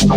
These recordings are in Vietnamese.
Não,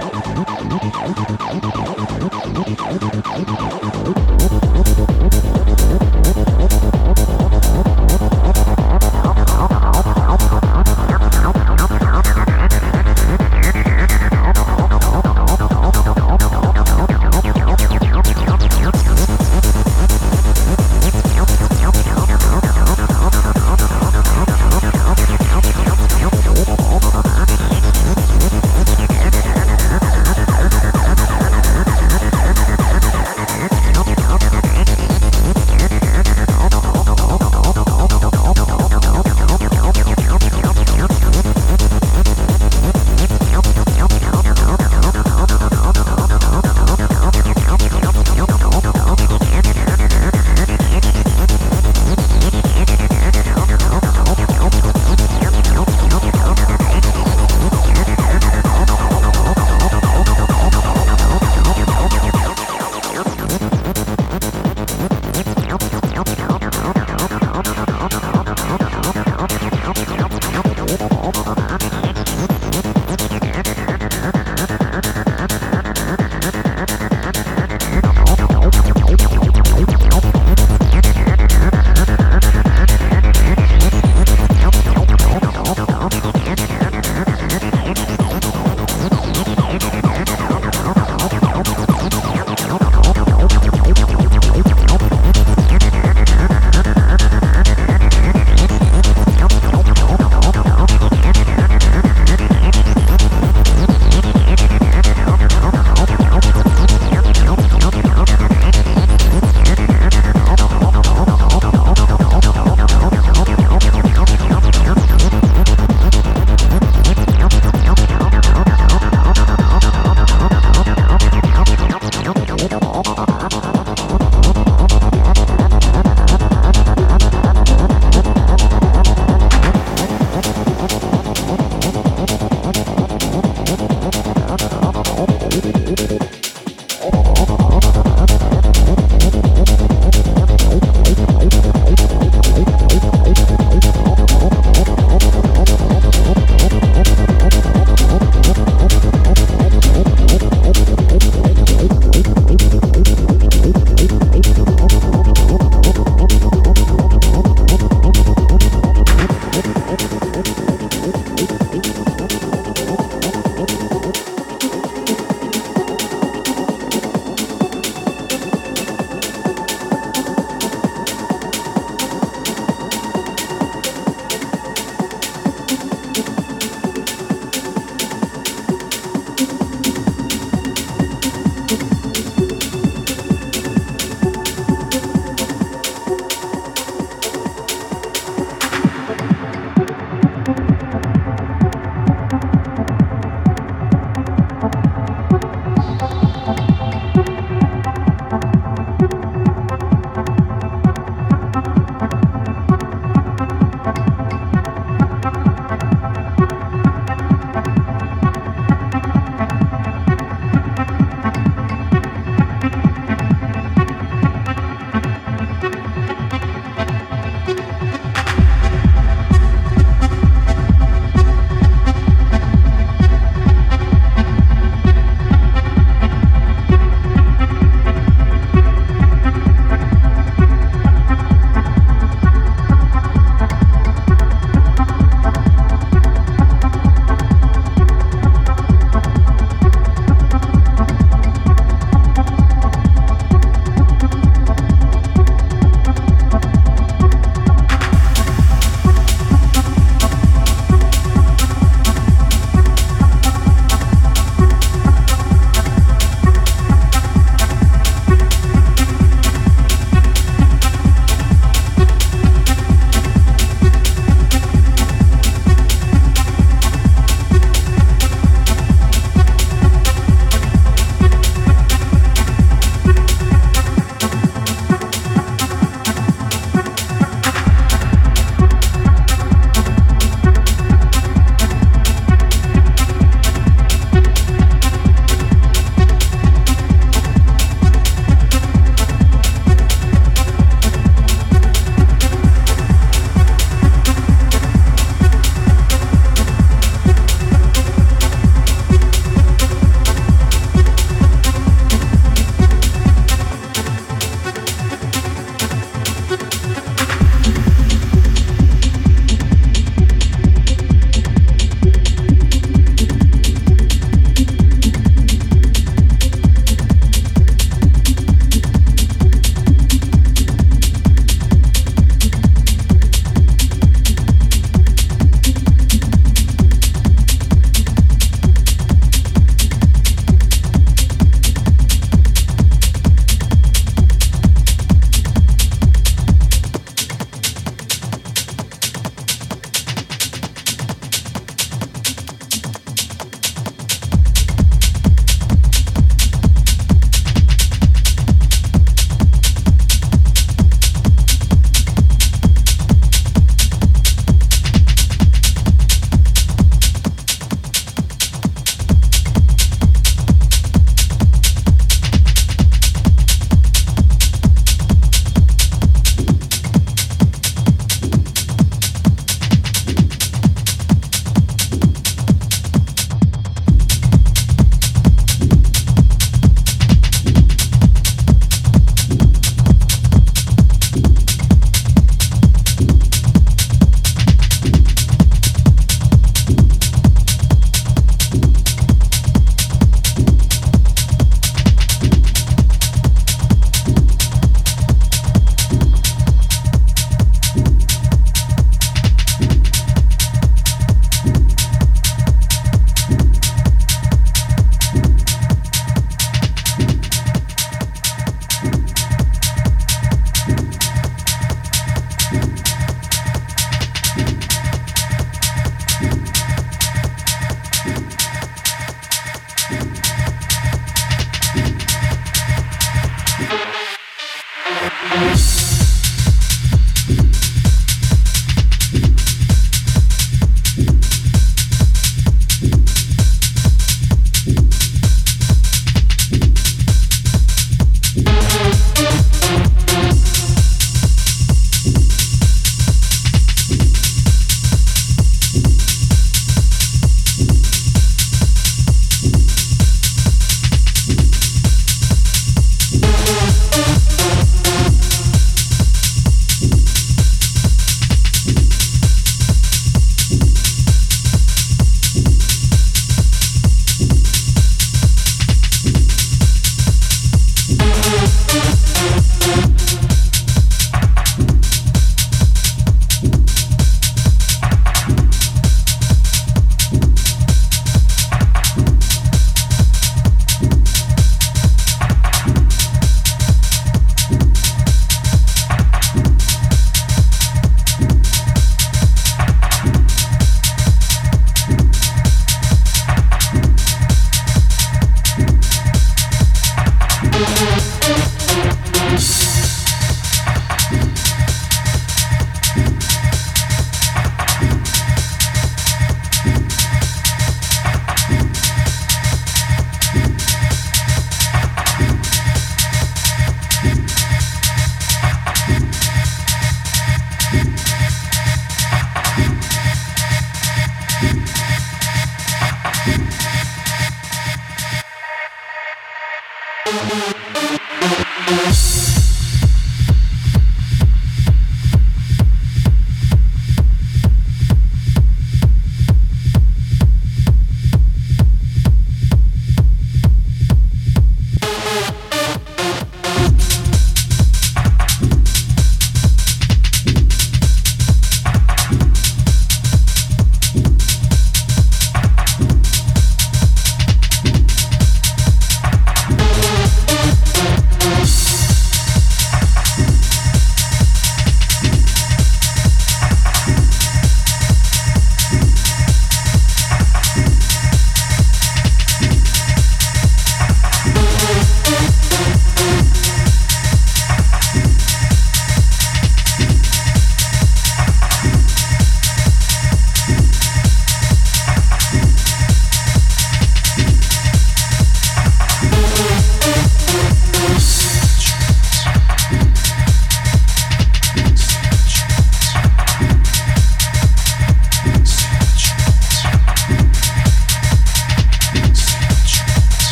dẫn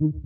Mm-hmm.